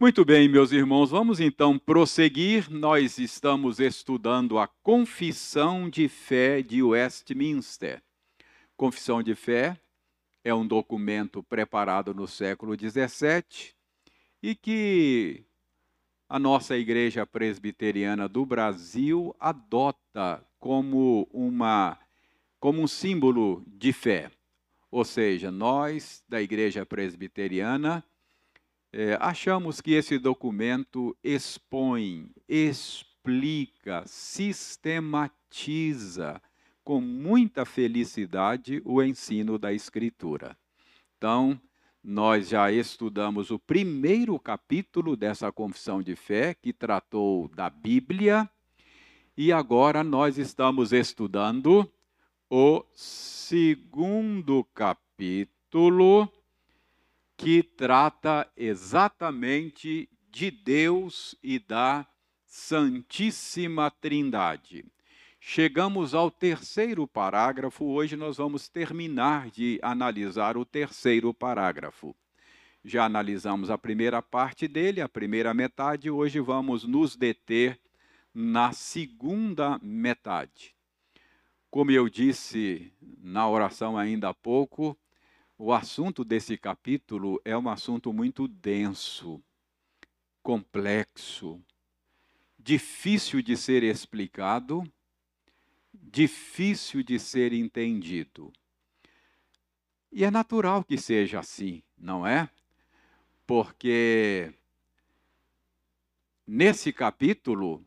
Muito bem, meus irmãos, vamos então prosseguir. Nós estamos estudando a Confissão de Fé de Westminster. Confissão de Fé é um documento preparado no século XVII e que a nossa Igreja Presbiteriana do Brasil adota como, uma, como um símbolo de fé. Ou seja, nós da Igreja Presbiteriana é, achamos que esse documento expõe, explica, sistematiza com muita felicidade o ensino da Escritura. Então, nós já estudamos o primeiro capítulo dessa confissão de fé, que tratou da Bíblia, e agora nós estamos estudando o segundo capítulo, que trata exatamente de Deus e da Santíssima Trindade. Chegamos ao terceiro parágrafo, hoje nós vamos terminar de analisar o terceiro parágrafo. Já analisamos a primeira parte dele, a primeira metade, hoje vamos nos deter na segunda metade. Como eu disse na oração ainda há pouco, o assunto desse capítulo é um assunto muito denso, complexo, difícil de ser explicado difícil de ser entendido. E é natural que seja assim, não é? Porque nesse capítulo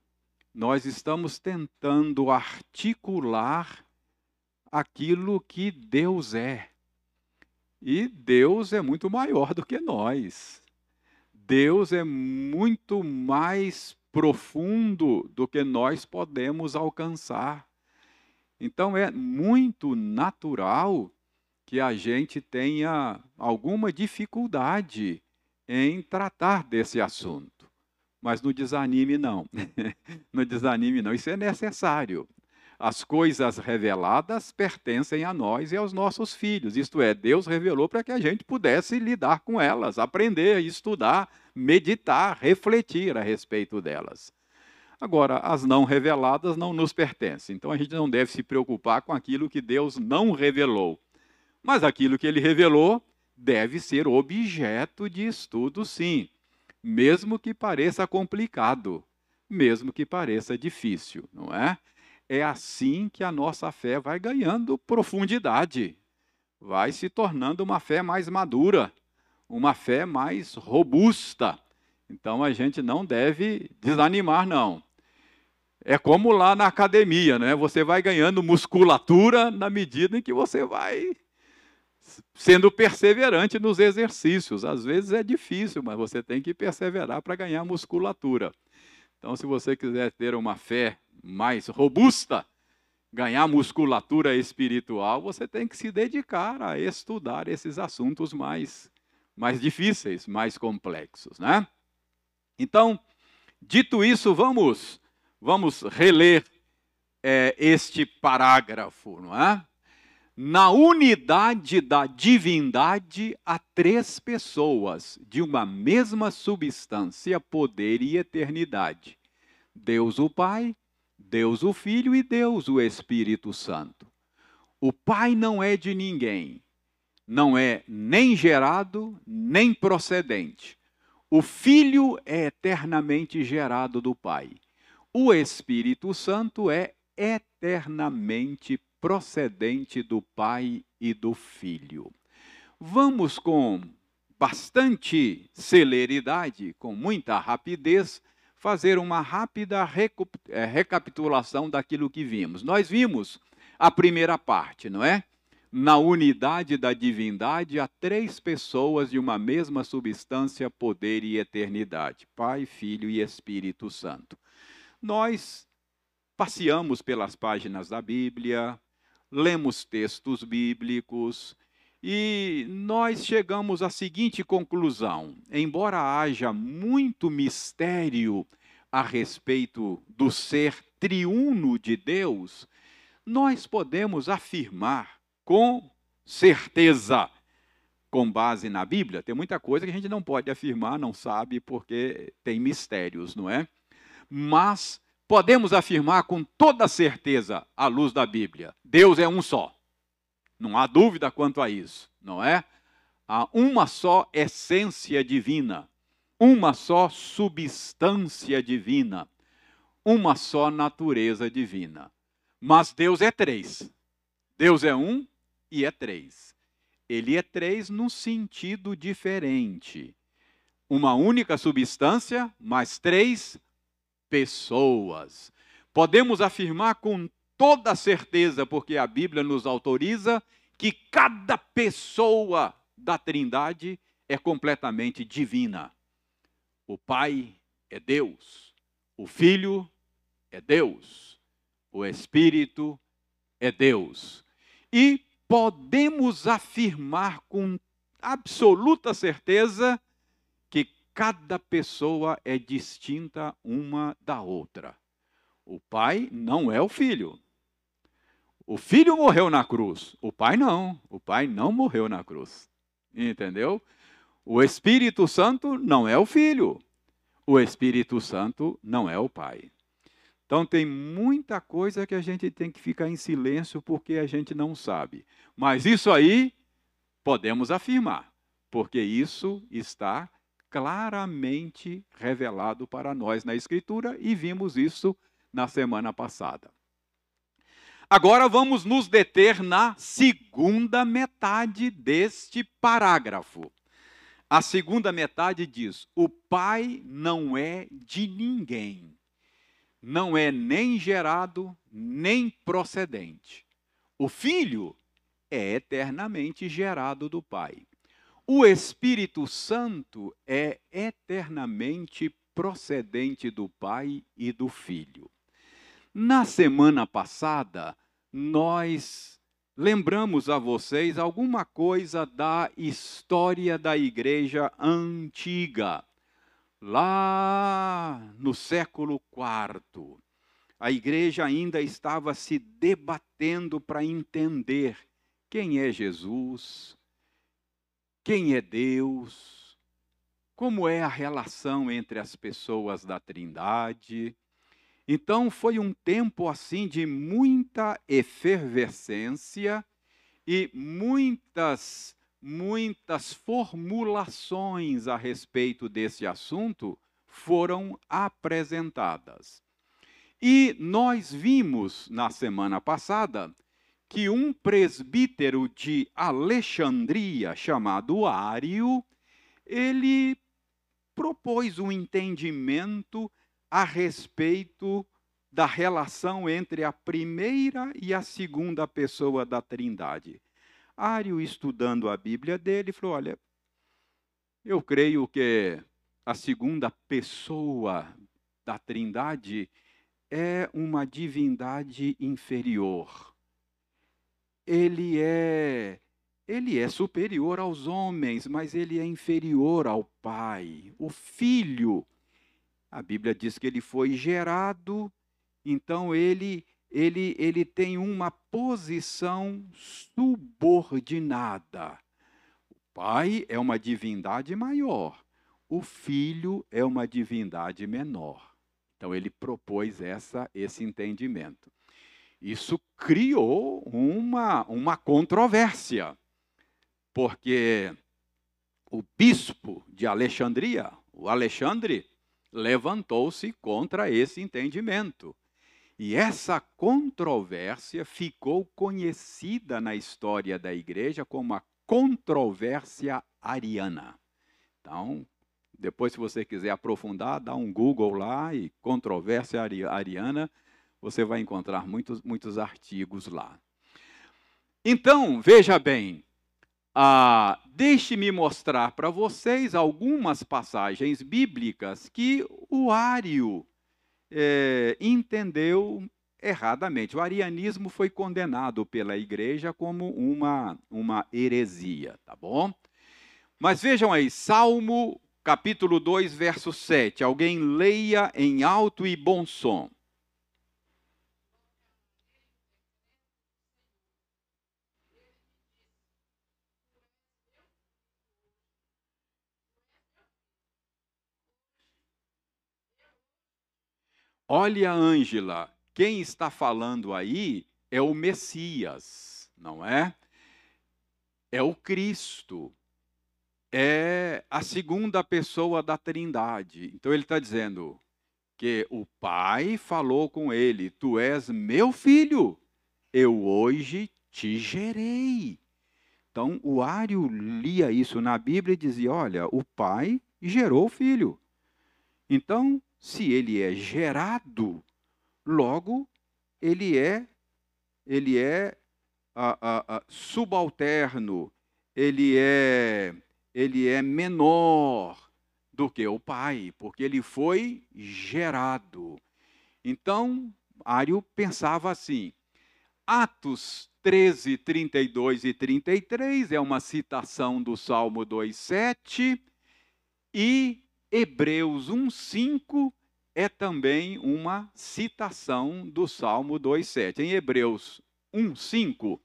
nós estamos tentando articular aquilo que Deus é. E Deus é muito maior do que nós. Deus é muito mais profundo do que nós podemos alcançar. Então é muito natural que a gente tenha alguma dificuldade em tratar desse assunto. Mas no desanime não. no desanime não, isso é necessário. As coisas reveladas pertencem a nós e aos nossos filhos. Isto é, Deus revelou para que a gente pudesse lidar com elas, aprender, estudar, meditar, refletir a respeito delas. Agora, as não reveladas não nos pertencem. Então a gente não deve se preocupar com aquilo que Deus não revelou. Mas aquilo que ele revelou deve ser objeto de estudo, sim, mesmo que pareça complicado, mesmo que pareça difícil, não é? É assim que a nossa fé vai ganhando profundidade, vai se tornando uma fé mais madura, uma fé mais robusta. Então a gente não deve desanimar, não. É como lá na academia, né? Você vai ganhando musculatura na medida em que você vai sendo perseverante nos exercícios. Às vezes é difícil, mas você tem que perseverar para ganhar musculatura. Então, se você quiser ter uma fé mais robusta, ganhar musculatura espiritual, você tem que se dedicar a estudar esses assuntos mais, mais difíceis, mais complexos, né? Então, dito isso, vamos Vamos reler é, este parágrafo, não é? Na unidade da divindade há três pessoas de uma mesma substância, poder e eternidade: Deus o Pai, Deus o Filho e Deus o Espírito Santo. O Pai não é de ninguém, não é nem gerado, nem procedente. O Filho é eternamente gerado do Pai o Espírito Santo é eternamente procedente do Pai e do Filho. Vamos com bastante celeridade, com muita rapidez, fazer uma rápida eh, recapitulação daquilo que vimos. Nós vimos a primeira parte, não é? Na unidade da divindade, há três pessoas de uma mesma substância, poder e eternidade: Pai, Filho e Espírito Santo nós passeamos pelas páginas da Bíblia, lemos textos bíblicos e nós chegamos à seguinte conclusão: embora haja muito mistério a respeito do ser triuno de Deus, nós podemos afirmar com certeza com base na Bíblia, tem muita coisa que a gente não pode afirmar, não sabe, porque tem mistérios, não é? Mas podemos afirmar com toda certeza, à luz da Bíblia: Deus é um só. Não há dúvida quanto a isso, não é? Há uma só essência divina, uma só substância divina, uma só natureza divina. Mas Deus é três. Deus é um e é três. Ele é três num sentido diferente. Uma única substância, mas três pessoas. Podemos afirmar com toda certeza, porque a Bíblia nos autoriza, que cada pessoa da Trindade é completamente divina. O Pai é Deus, o Filho é Deus, o Espírito é Deus. E podemos afirmar com absoluta certeza que cada pessoa é distinta uma da outra. O pai não é o filho. O filho morreu na cruz, o pai não. O pai não morreu na cruz. Entendeu? O Espírito Santo não é o filho. O Espírito Santo não é o pai. Então tem muita coisa que a gente tem que ficar em silêncio porque a gente não sabe. Mas isso aí podemos afirmar, porque isso está claramente revelado para nós na Escritura e vimos isso na semana passada. Agora vamos nos deter na segunda metade deste parágrafo. A segunda metade diz: O Pai não é de ninguém não é nem gerado, nem procedente. O Filho é eternamente gerado do Pai. O Espírito Santo é eternamente procedente do Pai e do Filho. Na semana passada, nós lembramos a vocês alguma coisa da história da igreja antiga lá no século IV, a igreja ainda estava se debatendo para entender quem é Jesus, quem é Deus, como é a relação entre as pessoas da Trindade. Então foi um tempo assim de muita efervescência e muitas muitas formulações a respeito desse assunto foram apresentadas. E nós vimos na semana passada que um presbítero de Alexandria chamado Ário, ele propôs um entendimento a respeito da relação entre a primeira e a segunda pessoa da Trindade. Ário, estudando a Bíblia dele, falou: Olha, eu creio que a segunda pessoa da Trindade é uma divindade inferior. Ele é ele é superior aos homens, mas ele é inferior ao Pai. O Filho, a Bíblia diz que ele foi gerado, então ele ele, ele tem uma posição subordinada. O Pai é uma divindade maior, o Filho é uma divindade menor. Então ele propôs essa, esse entendimento. Isso criou uma, uma controvérsia, porque o bispo de Alexandria, o Alexandre, levantou-se contra esse entendimento. E essa controvérsia ficou conhecida na história da igreja como a controvérsia ariana. Então, depois, se você quiser aprofundar, dá um Google lá e controvérsia ariana, você vai encontrar muitos, muitos artigos lá. Então, veja bem, ah, deixe-me mostrar para vocês algumas passagens bíblicas que o Ário é, entendeu erradamente. O arianismo foi condenado pela igreja como uma, uma heresia, tá bom? Mas vejam aí, Salmo capítulo 2, verso 7. Alguém leia em alto e bom som. Olha, Ângela, quem está falando aí é o Messias, não é? É o Cristo. É a segunda pessoa da Trindade. Então ele está dizendo que o Pai falou com ele: Tu és meu filho, eu hoje te gerei. Então o Ário lia isso na Bíblia e dizia: Olha, o Pai gerou o filho. Então, se ele é gerado, logo ele é ele é a, a, a, subalterno, ele é, ele é menor do que o pai, porque ele foi gerado. Então, Ário pensava assim. Atos 13, 32 e 33 é uma citação do Salmo 2,7 e Hebreus 1,5 é também uma citação do Salmo 2,7. Em Hebreus 1,5,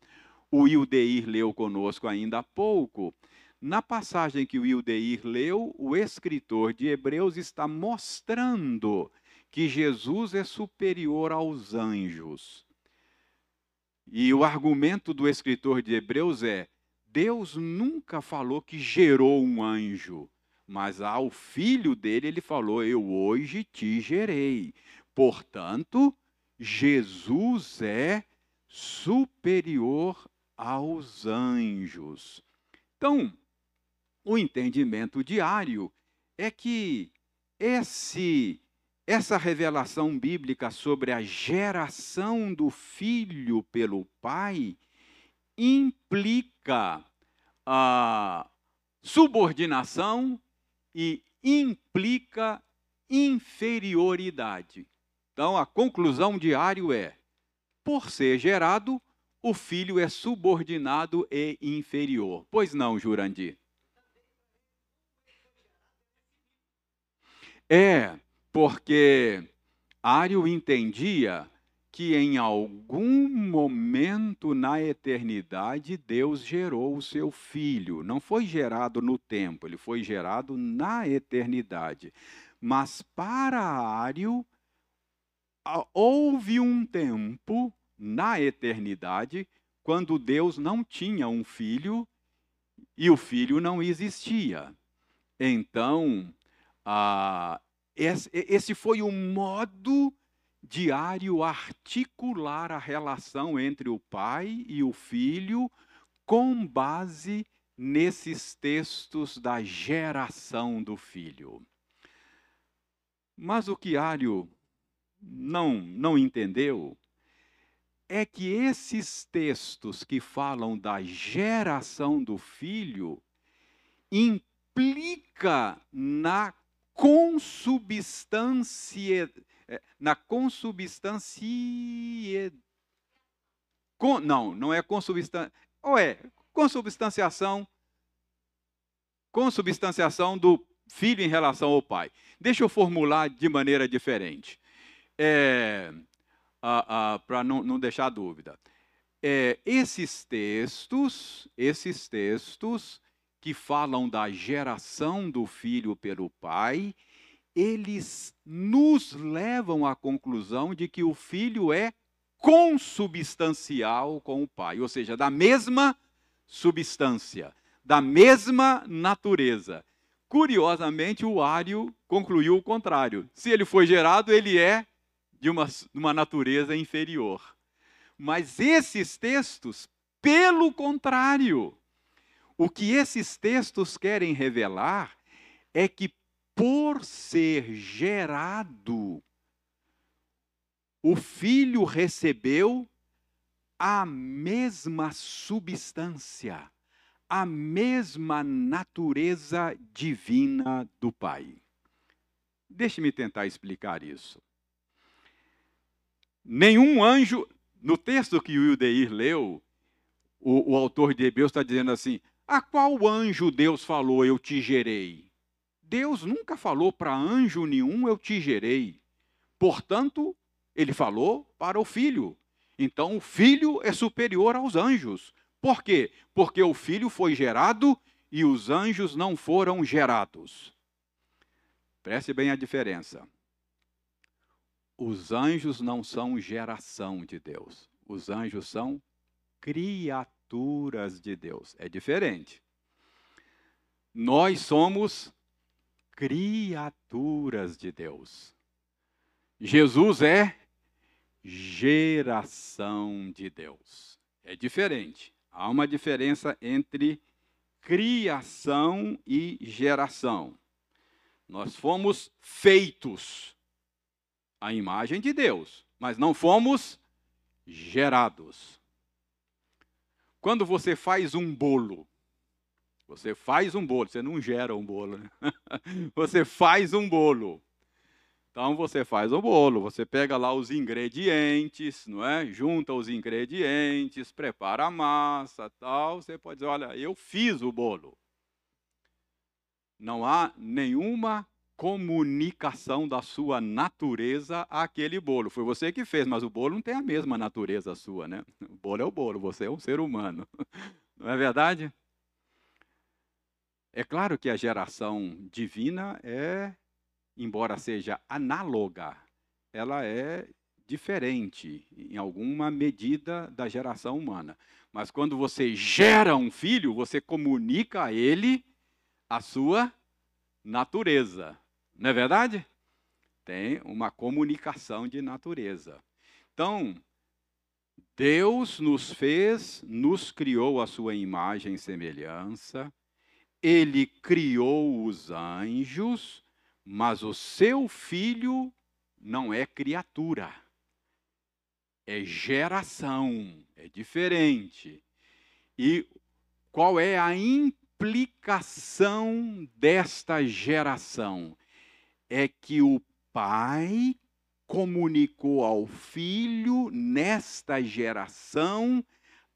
o Wildeir leu conosco ainda há pouco. Na passagem que o Wildeir leu, o escritor de Hebreus está mostrando que Jesus é superior aos anjos. E o argumento do escritor de Hebreus é: Deus nunca falou que gerou um anjo. Mas ao filho dele ele falou: Eu hoje te gerei. Portanto, Jesus é superior aos anjos. Então, o entendimento diário é que esse essa revelação bíblica sobre a geração do filho pelo pai implica a subordinação e implica inferioridade. Então, a conclusão diário é: por ser gerado, o filho é subordinado e inferior. Pois não, Jurandir? É, porque Ário entendia que em algum momento na eternidade Deus gerou o seu filho. Não foi gerado no tempo, ele foi gerado na eternidade. Mas para Ário, houve um tempo na eternidade quando Deus não tinha um filho e o filho não existia. Então, ah, esse foi o modo diário articular a relação entre o pai e o filho com base nesses textos da geração do filho. Mas o que Ário não, não entendeu é que esses textos que falam da geração do filho implica na consubstância é, na consubstância. Com, não, não é consubstância. Ou é consubstanciação. Consubstanciação do filho em relação ao pai. Deixa eu formular de maneira diferente. É, Para não, não deixar dúvida. É, esses textos, esses textos que falam da geração do filho pelo pai, eles nos levam à conclusão de que o filho é consubstancial com o pai, ou seja, da mesma substância, da mesma natureza. Curiosamente, o Ário concluiu o contrário. Se ele foi gerado, ele é de uma, uma natureza inferior. Mas esses textos, pelo contrário, o que esses textos querem revelar é que por ser gerado, o filho recebeu a mesma substância, a mesma natureza divina do Pai. Deixe-me tentar explicar isso. Nenhum anjo, no texto que o Ildeir leu, o, o autor de Hebreus está dizendo assim: a qual anjo Deus falou, eu te gerei? Deus nunca falou para anjo nenhum, eu te gerei. Portanto, ele falou para o filho. Então, o filho é superior aos anjos. Por quê? Porque o filho foi gerado e os anjos não foram gerados. Preste bem a diferença. os anjos não são geração de Deus. Os anjos são criaturas de Deus. É diferente. Nós somos criaturas de Deus. Jesus é geração de Deus. É diferente. Há uma diferença entre criação e geração. Nós fomos feitos à imagem de Deus, mas não fomos gerados. Quando você faz um bolo, você faz um bolo, você não gera um bolo, né? você faz um bolo. Então você faz o bolo, você pega lá os ingredientes, não é? Junta os ingredientes, prepara a massa, tal. Você pode dizer, olha, eu fiz o bolo. Não há nenhuma comunicação da sua natureza àquele bolo. Foi você que fez, mas o bolo não tem a mesma natureza sua, né? O bolo é o bolo, você é um ser humano. Não é verdade? É claro que a geração divina é embora seja análoga, ela é diferente em alguma medida da geração humana. Mas quando você gera um filho, você comunica a ele a sua natureza. Não é verdade? Tem uma comunicação de natureza. Então, Deus nos fez, nos criou a sua imagem e semelhança, ele criou os anjos, mas o seu filho não é criatura, é geração, é diferente. E qual é a implicação desta geração? É que o pai comunicou ao filho, nesta geração,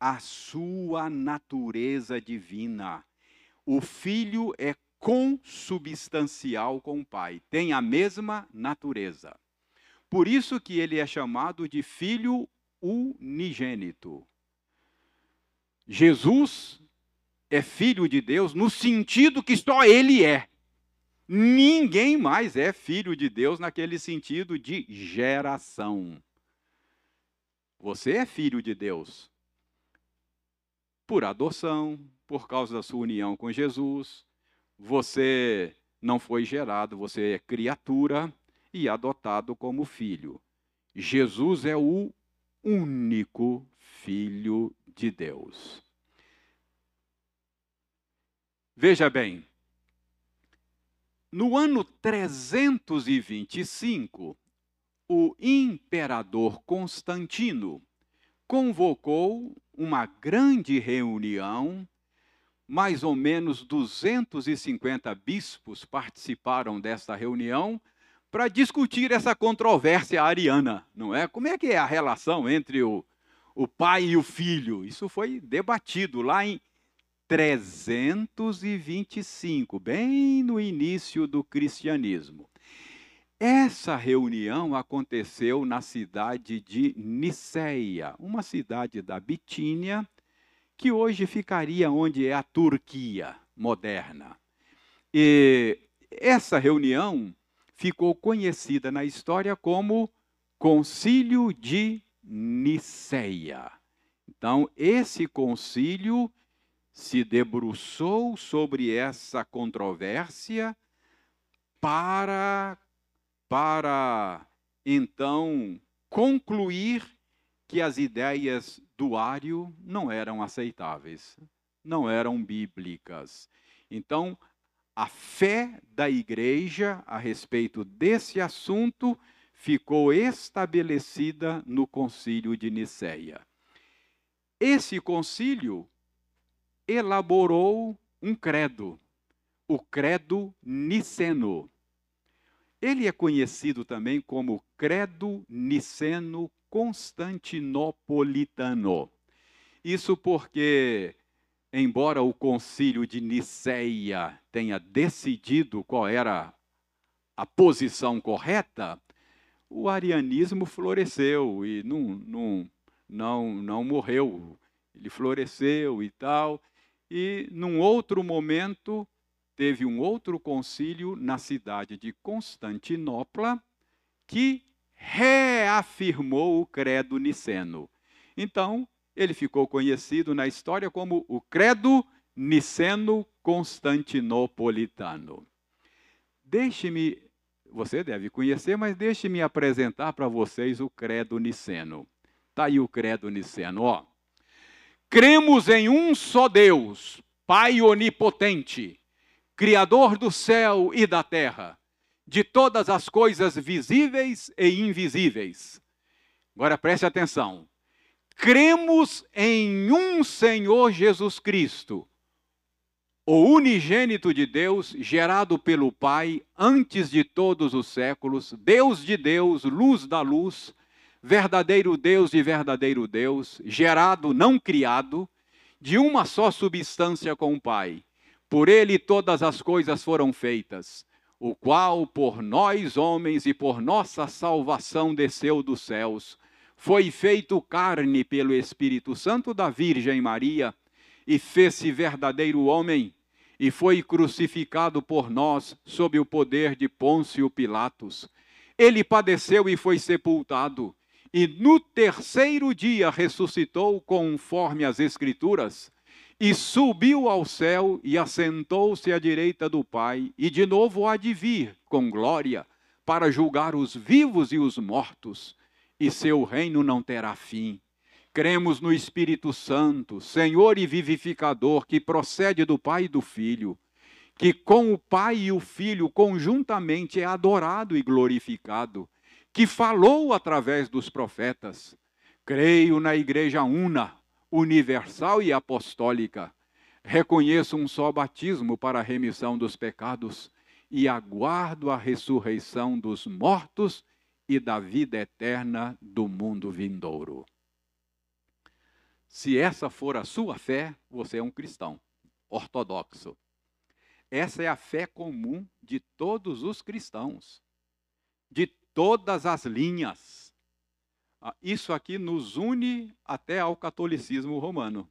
a sua natureza divina. O filho é consubstancial com o Pai, tem a mesma natureza. Por isso que ele é chamado de filho unigênito. Jesus é filho de Deus no sentido que só ele é. Ninguém mais é filho de Deus naquele sentido de geração. Você é filho de Deus por adoção, por causa da sua união com Jesus, você não foi gerado, você é criatura e adotado como filho. Jesus é o único filho de Deus. Veja bem, no ano 325, o imperador Constantino convocou uma grande reunião mais ou menos 250 bispos participaram desta reunião para discutir essa controvérsia ariana, não é? Como é que é a relação entre o, o pai e o filho? Isso foi debatido lá em 325, bem no início do cristianismo. Essa reunião aconteceu na cidade de Niceia, uma cidade da Bitínia, que hoje ficaria onde é a Turquia moderna. E essa reunião ficou conhecida na história como Concílio de Niceia. Então, esse concílio se debruçou sobre essa controvérsia para para então concluir que as ideias do Ário não eram aceitáveis, não eram bíblicas. Então, a fé da igreja a respeito desse assunto ficou estabelecida no concílio de Nicéia. Esse concílio elaborou um credo, o credo niceno. Ele é conhecido também como credo niceno constantinopolitano. Isso porque, embora o concílio de Niceia tenha decidido qual era a posição correta, o arianismo floresceu e não, não, não, não morreu. Ele floresceu e tal. E, num outro momento, teve um outro concílio na cidade de Constantinopla que reafirmou o credo niceno. Então, ele ficou conhecido na história como o credo niceno constantinopolitano. Deixe-me, você deve conhecer, mas deixe-me apresentar para vocês o credo niceno. Está aí o credo niceno, ó. Cremos em um só Deus, Pai onipotente, Criador do céu e da terra, de todas as coisas visíveis e invisíveis. Agora preste atenção. Cremos em um Senhor Jesus Cristo, o unigênito de Deus, gerado pelo Pai antes de todos os séculos, Deus de Deus, luz da luz, verdadeiro Deus de verdadeiro Deus, gerado, não criado, de uma só substância com o Pai. Por ele todas as coisas foram feitas, o qual por nós homens e por nossa salvação desceu dos céus, foi feito carne pelo Espírito Santo da Virgem Maria e fez-se verdadeiro homem e foi crucificado por nós sob o poder de Pôncio Pilatos. Ele padeceu e foi sepultado e no terceiro dia ressuscitou conforme as Escrituras, e subiu ao céu e assentou-se à direita do Pai, e de novo há de vir com glória para julgar os vivos e os mortos, e seu reino não terá fim. Cremos no Espírito Santo, Senhor e vivificador, que procede do Pai e do Filho, que com o Pai e o Filho conjuntamente é adorado e glorificado que falou através dos profetas. Creio na Igreja una, universal e apostólica. Reconheço um só batismo para a remissão dos pecados e aguardo a ressurreição dos mortos e da vida eterna do mundo vindouro. Se essa for a sua fé, você é um cristão ortodoxo. Essa é a fé comum de todos os cristãos, de todas as linhas. Ah, isso aqui nos une até ao catolicismo romano.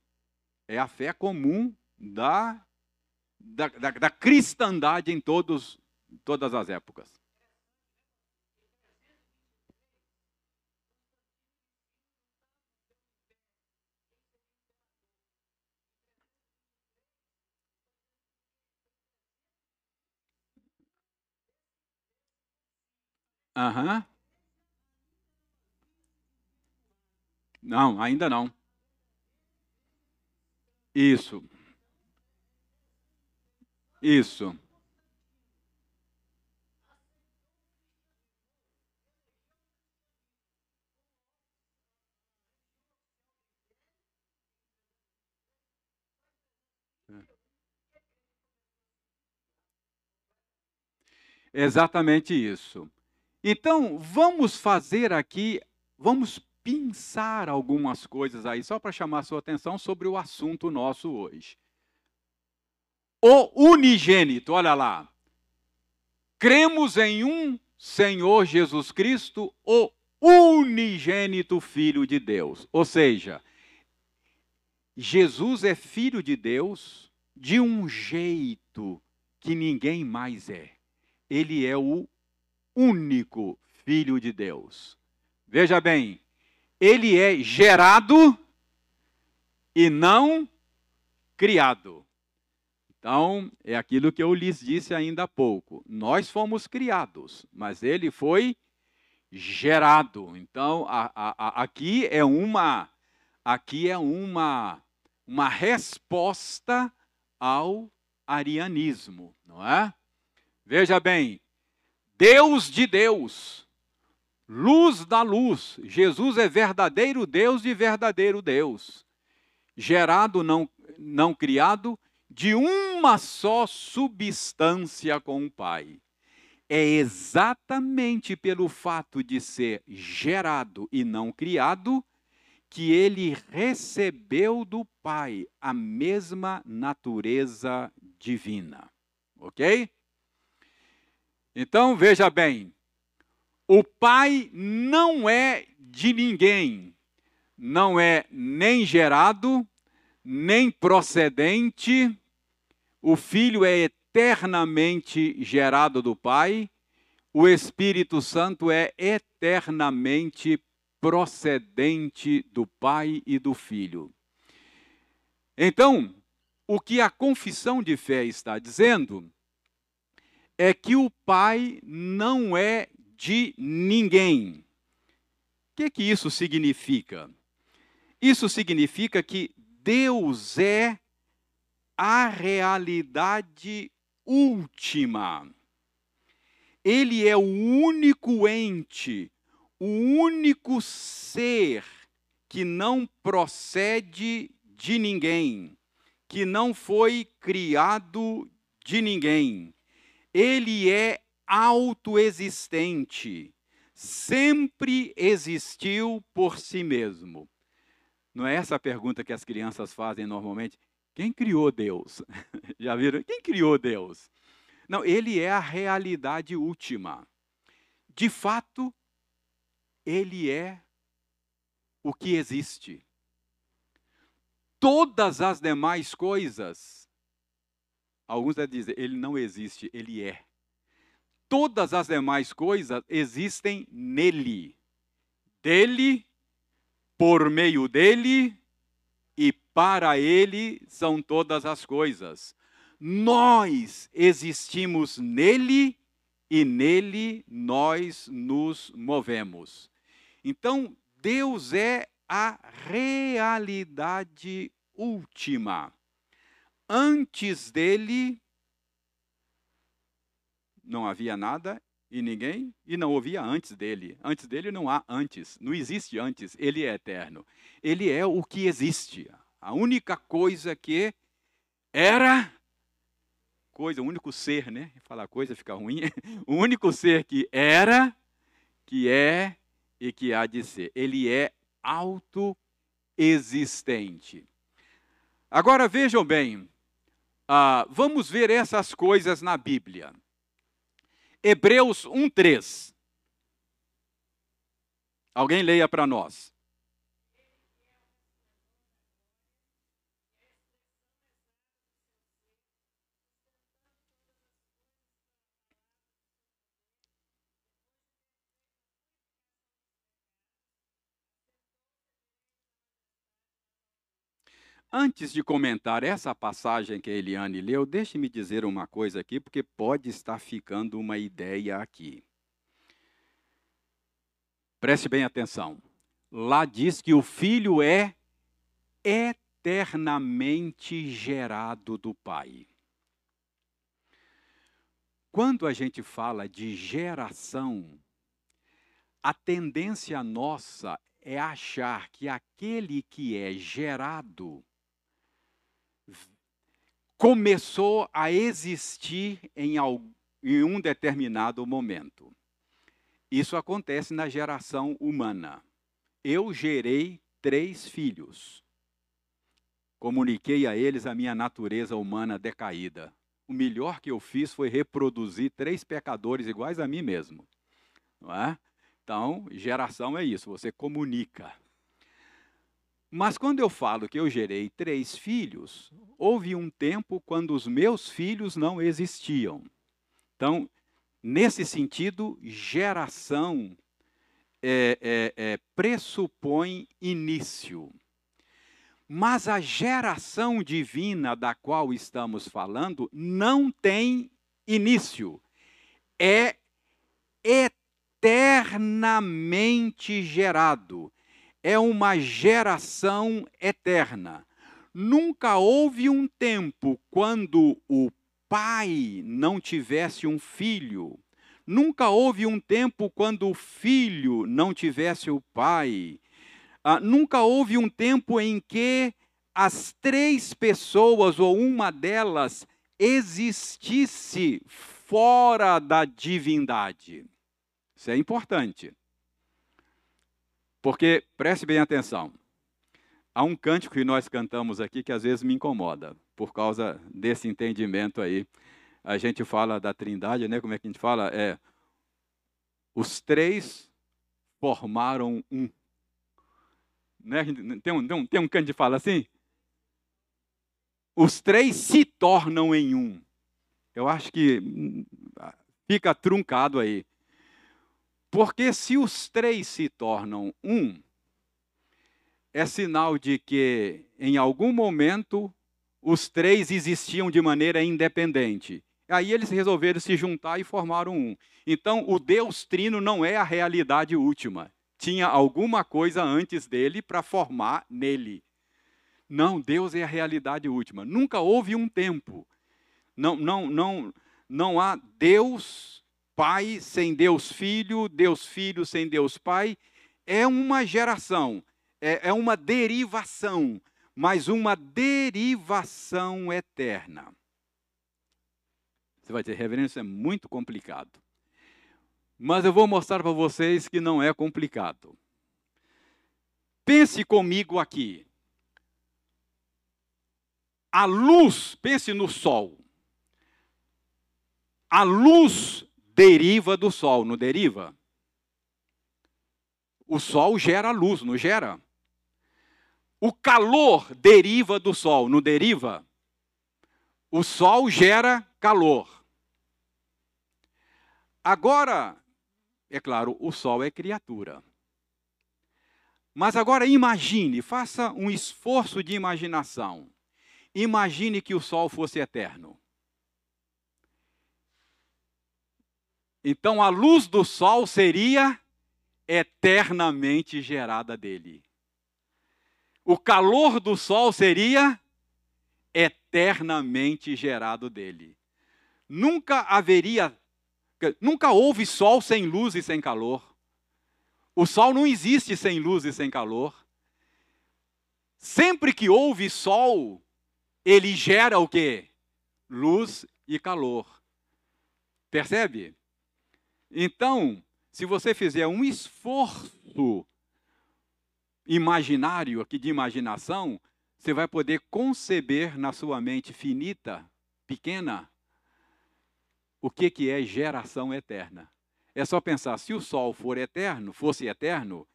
É a fé comum da, da, da, da cristandade em todos, todas as épocas. Aham. Não, ainda não. Isso. Isso. Exatamente isso. Então, vamos fazer aqui, vamos pensar algumas coisas aí, só para chamar a sua atenção sobre o assunto nosso hoje. O unigênito, olha lá. Cremos em um Senhor Jesus Cristo, o unigênito Filho de Deus. Ou seja, Jesus é filho de Deus de um jeito que ninguém mais é. Ele é o único Filho de Deus. Veja bem, ele é gerado e não criado. Então, é aquilo que eu lhes disse ainda há pouco. Nós fomos criados, mas ele foi gerado. Então, a, a, a, aqui é uma aqui é uma uma resposta ao arianismo, não é? Veja bem, Deus de Deus, luz da luz. Jesus é verdadeiro Deus de verdadeiro Deus, gerado, não, não criado, de uma só substância com o Pai. É exatamente pelo fato de ser gerado e não criado que ele recebeu do Pai a mesma natureza divina. Ok? Então, veja bem, o Pai não é de ninguém, não é nem gerado, nem procedente, o Filho é eternamente gerado do Pai, o Espírito Santo é eternamente procedente do Pai e do Filho. Então, o que a confissão de fé está dizendo é que o Pai não é de ninguém. O que, que isso significa? Isso significa que Deus é a realidade última. Ele é o único ente, o único ser que não procede de ninguém, que não foi criado de ninguém. Ele é autoexistente, sempre existiu por si mesmo. Não é essa a pergunta que as crianças fazem normalmente? Quem criou Deus? Já viram? Quem criou Deus? Não, ele é a realidade última. De fato, ele é o que existe. Todas as demais coisas, alguns devem dizer, ele não existe, ele é. Todas as demais coisas existem nele. Dele, por meio dele e para ele são todas as coisas. Nós existimos nele e nele nós nos movemos. Então, Deus é a realidade última. Antes dele, não havia nada e ninguém, e não havia antes dele. Antes dele não há antes, não existe antes, ele é eterno. Ele é o que existe. A única coisa que era coisa, o único ser, né? Falar coisa fica ruim. O único ser que era, que é e que há de ser. Ele é autoexistente. Agora vejam bem, uh, vamos ver essas coisas na Bíblia. Hebreus 1,3. Alguém leia para nós. Antes de comentar essa passagem que a Eliane leu, deixe-me dizer uma coisa aqui, porque pode estar ficando uma ideia aqui. Preste bem atenção. Lá diz que o filho é eternamente gerado do Pai. Quando a gente fala de geração, a tendência nossa é achar que aquele que é gerado começou a existir em, um determinado momento. Isso acontece na geração humana. Eu gerei três filhos. Comuniquei a eles a minha natureza humana decaída. O melhor que eu fiz foi reproduzir três pecadores iguais a mim mesmo. Não é? Então, geração é isso, você comunica. Mas quando eu falo que eu gerei três filhos, houve um tempo quando os meus filhos não existiam. Então, nesse sentido, geração é, é, é, pressupõe início. Mas a geração divina da qual estamos falando não tem início. É eternamente gerado é uma geração eterna. Nunca houve um tempo quando o pai não tivesse um filho. Nunca houve um tempo quando o filho não tivesse o pai. Ah, nunca houve um tempo em que as três pessoas ou uma delas existisse fora da divindade. Isso é importante. Porque, preste bem atenção, há um cântico que nós cantamos aqui que às vezes me incomoda, por causa desse entendimento aí. A gente fala da trindade, né? Como é que a gente fala? É, os três formaram um. Né? Tem, um, tem, um, tem um canto que fala assim? Os três se tornam em um. Eu acho que hum, fica truncado aí. Porque se os três se tornam um, é sinal de que em algum momento os três existiam de maneira independente. Aí eles resolveram se juntar e formaram um. Então, o Deus Trino não é a realidade última. Tinha alguma coisa antes dele para formar nele. Não, Deus é a realidade última. Nunca houve um tempo. Não, não, não, não há Deus Pai sem Deus Filho, Deus Filho sem Deus Pai. É uma geração, é, é uma derivação mas uma derivação eterna. Você vai dizer, reverendo, isso é muito complicado. Mas eu vou mostrar para vocês que não é complicado. Pense comigo aqui. A luz, pense no sol. A luz deriva do sol, não deriva? O sol gera luz, não gera? O calor deriva do sol, não deriva? O sol gera calor. Agora, é claro, o sol é criatura. Mas agora imagine, faça um esforço de imaginação. Imagine que o sol fosse eterno. Então a luz do sol seria eternamente gerada dele o calor do sol seria eternamente gerado dele. Nunca haveria, nunca houve sol sem luz e sem calor. O sol não existe sem luz e sem calor. Sempre que houve sol, ele gera o quê? Luz e calor. Percebe? Então, se você fizer um esforço imaginário, aqui de imaginação, você vai poder conceber na sua mente finita, pequena, o que, que é geração eterna. É só pensar, se o Sol for eterno, fosse eterno,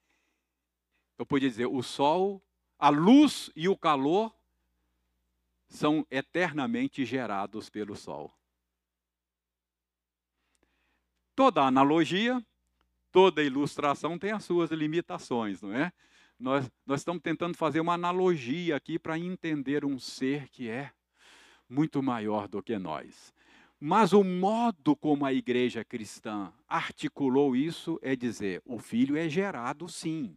eu podia dizer, o Sol, a luz e o calor são eternamente gerados pelo Sol. Toda analogia, toda ilustração tem as suas limitações, não é? nós, nós estamos tentando fazer uma analogia aqui para entender um ser que é muito maior do que nós. Mas o modo como a igreja cristã articulou isso é dizer: o filho é gerado sim,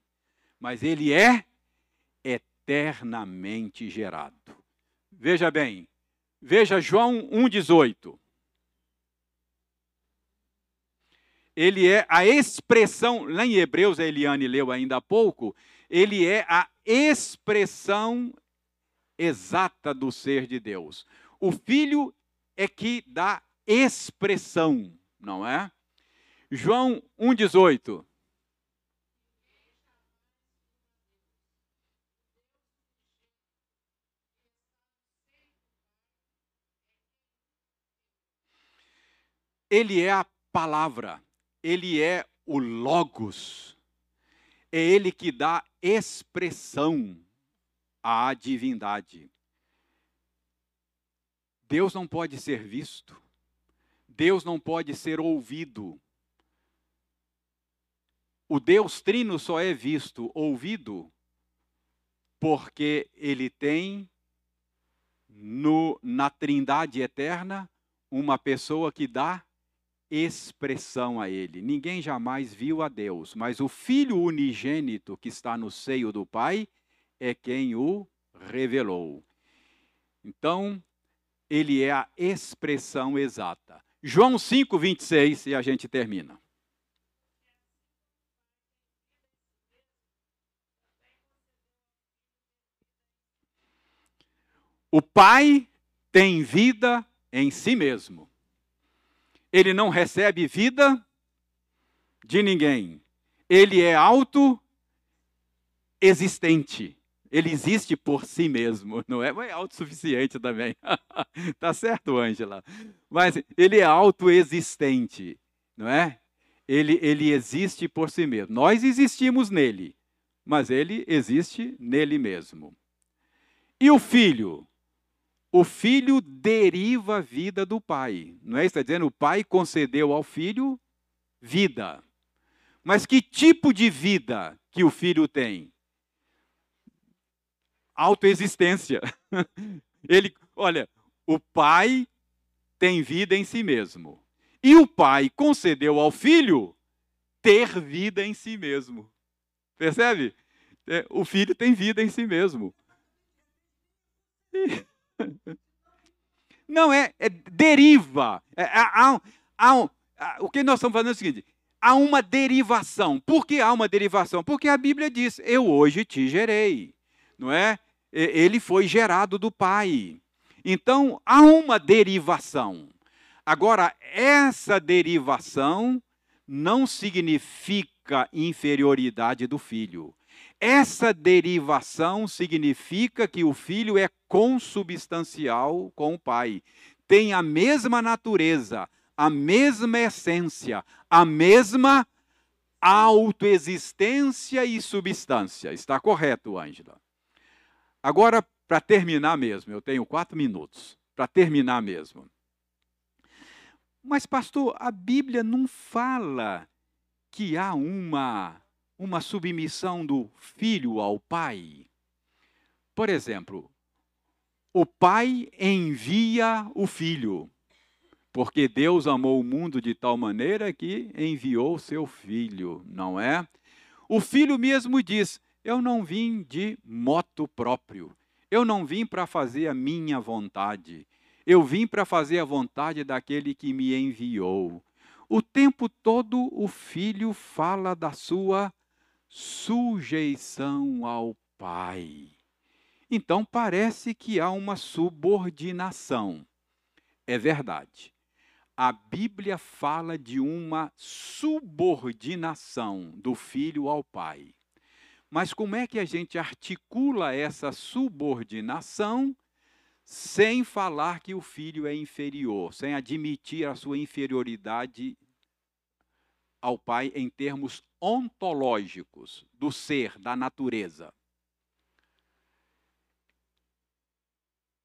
mas ele é eternamente gerado. Veja bem, veja João 1,18. Ele é a expressão, lá em Hebreus, a Eliane leu ainda há pouco, ele é a expressão exata do ser de Deus. O Filho é que dá expressão, não é? João 1,18. Ele é a palavra, ele é o Logos, é ele que dá expressão à divindade. Deus não pode ser visto, Deus não pode ser ouvido. O Deus Trino só é visto, ouvido, porque ele tem no, na Trindade eterna uma pessoa que dá expressão a ele. Ninguém jamais viu a Deus, mas o Filho unigênito que está no seio do Pai é quem o revelou. Então, ele é a expressão exata. João 5, 26, e a gente termina. O Pai tem vida em si mesmo ele não recebe vida de ninguém. Ele é auto-existente. Ele existe por si mesmo, não é? Mas é autossuficiente também. tá certo, Ângela? Mas ele é autoexistente, não é? Ele, ele existe por si mesmo. Nós existimos nele, mas ele existe nele mesmo. E o filho? O filho deriva a vida do pai. Não é isso? Está dizendo o pai concedeu ao filho vida. Mas que tipo de vida que o filho tem? Autoexistência. Ele, olha, o pai tem vida em si mesmo. E o pai concedeu ao filho ter vida em si mesmo. Percebe? É, o filho tem vida em si mesmo. Não, é, é deriva. É, há, há, há, o que nós estamos fazendo é o seguinte: há uma derivação. Por que há uma derivação? Porque a Bíblia diz: Eu hoje te gerei. Não é? Ele foi gerado do Pai. Então, há uma derivação. Agora, essa derivação não significa inferioridade do filho. Essa derivação significa que o filho é consubstancial com o pai, tem a mesma natureza, a mesma essência, a mesma autoexistência e substância. Está correto, Ângela? Agora, para terminar mesmo, eu tenho quatro minutos. Para terminar mesmo. Mas, pastor, a Bíblia não fala que há uma, uma submissão do filho ao pai. Por exemplo, o pai envia o filho, porque Deus amou o mundo de tal maneira que enviou seu filho, não é? O filho mesmo diz: Eu não vim de moto próprio, eu não vim para fazer a minha vontade, eu vim para fazer a vontade daquele que me enviou. O tempo todo o filho fala da sua sujeição ao pai. Então parece que há uma subordinação. É verdade. A Bíblia fala de uma subordinação do filho ao pai. Mas como é que a gente articula essa subordinação sem falar que o filho é inferior, sem admitir a sua inferioridade ao pai em termos ontológicos do ser, da natureza.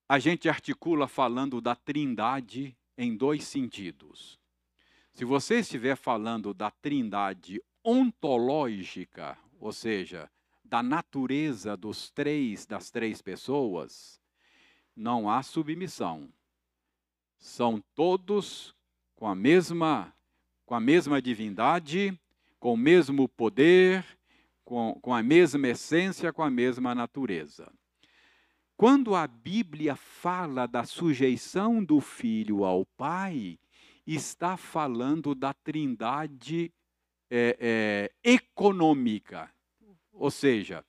A gente articula falando da trindade em dois sentidos. Se você estiver falando da trindade ontológica, ou seja, da natureza dos três das três pessoas, não há submissão. São todos com a mesma com a mesma divindade, com o mesmo poder, com, com a mesma essência, com a mesma natureza. Quando a Bíblia fala da sujeição do filho ao pai, está falando da trindade é, é, econômica, ou seja,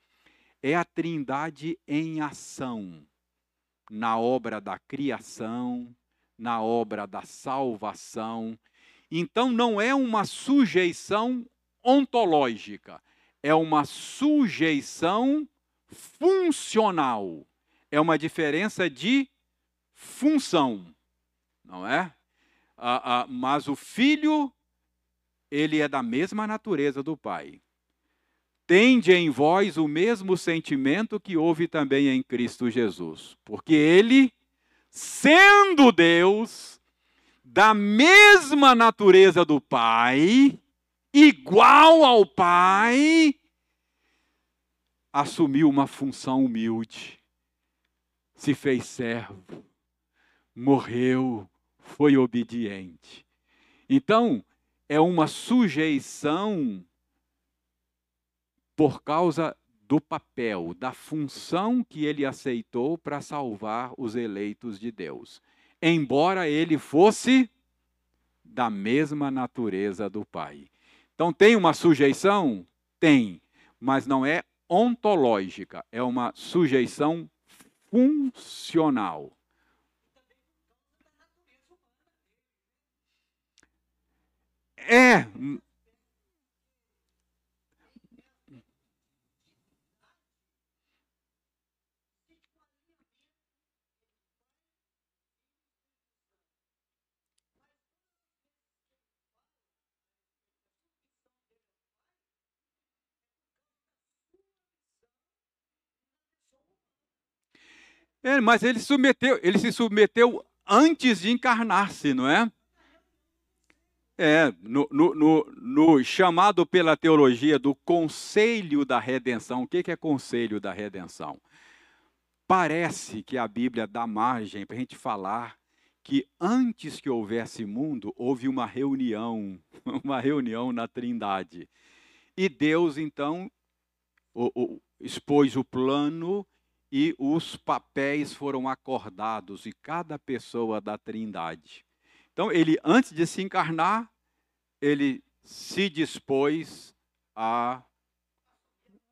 é a trindade em ação na obra da criação, na obra da salvação. Então, não é uma sujeição ontológica, é uma sujeição funcional. É uma diferença de função, não é? Ah, ah, mas o filho, ele é da mesma natureza do pai. Tende em vós o mesmo sentimento que houve também em Cristo Jesus. Porque ele, sendo Deus, da mesma natureza do Pai, igual ao Pai, assumiu uma função humilde, se fez servo, morreu, foi obediente. Então, é uma sujeição por causa do papel, da função que ele aceitou para salvar os eleitos de Deus. Embora ele fosse da mesma natureza do Pai. Então, tem uma sujeição? Tem, mas não é ontológica, é uma sujeição funcional. É, É, mas ele, submeteu, ele se submeteu antes de encarnar-se, não é? É, no, no, no, no, chamado pela teologia do conselho da redenção. O que, que é conselho da redenção? Parece que a Bíblia dá margem para a gente falar que antes que houvesse mundo, houve uma reunião, uma reunião na Trindade. E Deus, então, o, o, expôs o plano e os papéis foram acordados, e cada pessoa da Trindade. Então, ele, antes de se encarnar, ele se dispôs a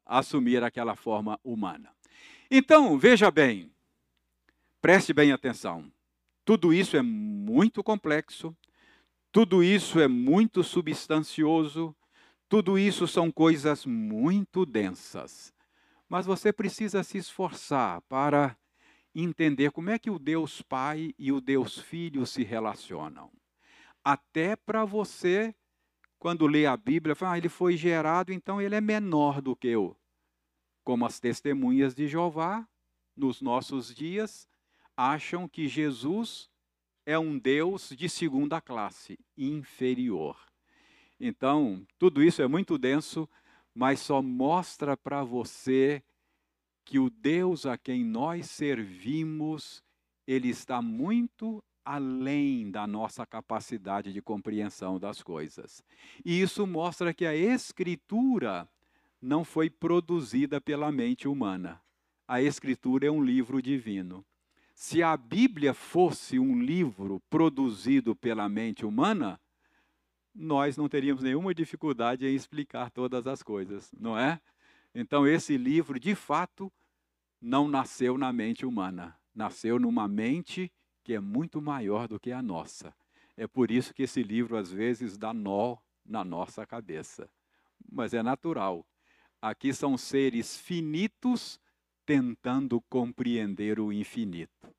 assumir aquela forma humana. Então, veja bem, preste bem atenção. Tudo isso é muito complexo, tudo isso é muito substancioso, tudo isso são coisas muito densas. Mas você precisa se esforçar para entender como é que o Deus Pai e o Deus Filho se relacionam. Até para você, quando lê a Bíblia, fala, ah, ele foi gerado, então ele é menor do que eu. Como as testemunhas de Jeová, nos nossos dias, acham que Jesus é um Deus de segunda classe, inferior. Então, tudo isso é muito denso, mas só mostra para você que o Deus a quem nós servimos, ele está muito além da nossa capacidade de compreensão das coisas. E isso mostra que a escritura não foi produzida pela mente humana. A escritura é um livro divino. Se a Bíblia fosse um livro produzido pela mente humana, nós não teríamos nenhuma dificuldade em explicar todas as coisas, não é? Então, esse livro, de fato, não nasceu na mente humana, nasceu numa mente que é muito maior do que a nossa. É por isso que esse livro, às vezes, dá nó na nossa cabeça. Mas é natural. Aqui são seres finitos tentando compreender o infinito.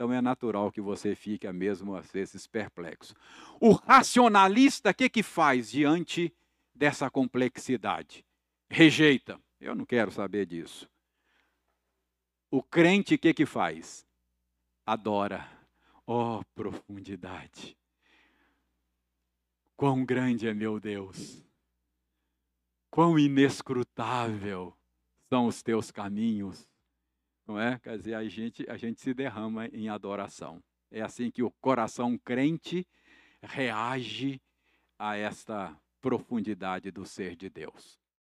Então é natural que você fique mesmo às vezes perplexo. O racionalista, o que, que faz diante dessa complexidade? Rejeita. Eu não quero saber disso. O crente, o que, que faz? Adora. Oh, profundidade! Quão grande é meu Deus! Quão inescrutável são os teus caminhos! Não é? Quer dizer, a gente, a gente se derrama em adoração. É assim que o coração crente reage a esta profundidade do ser de Deus.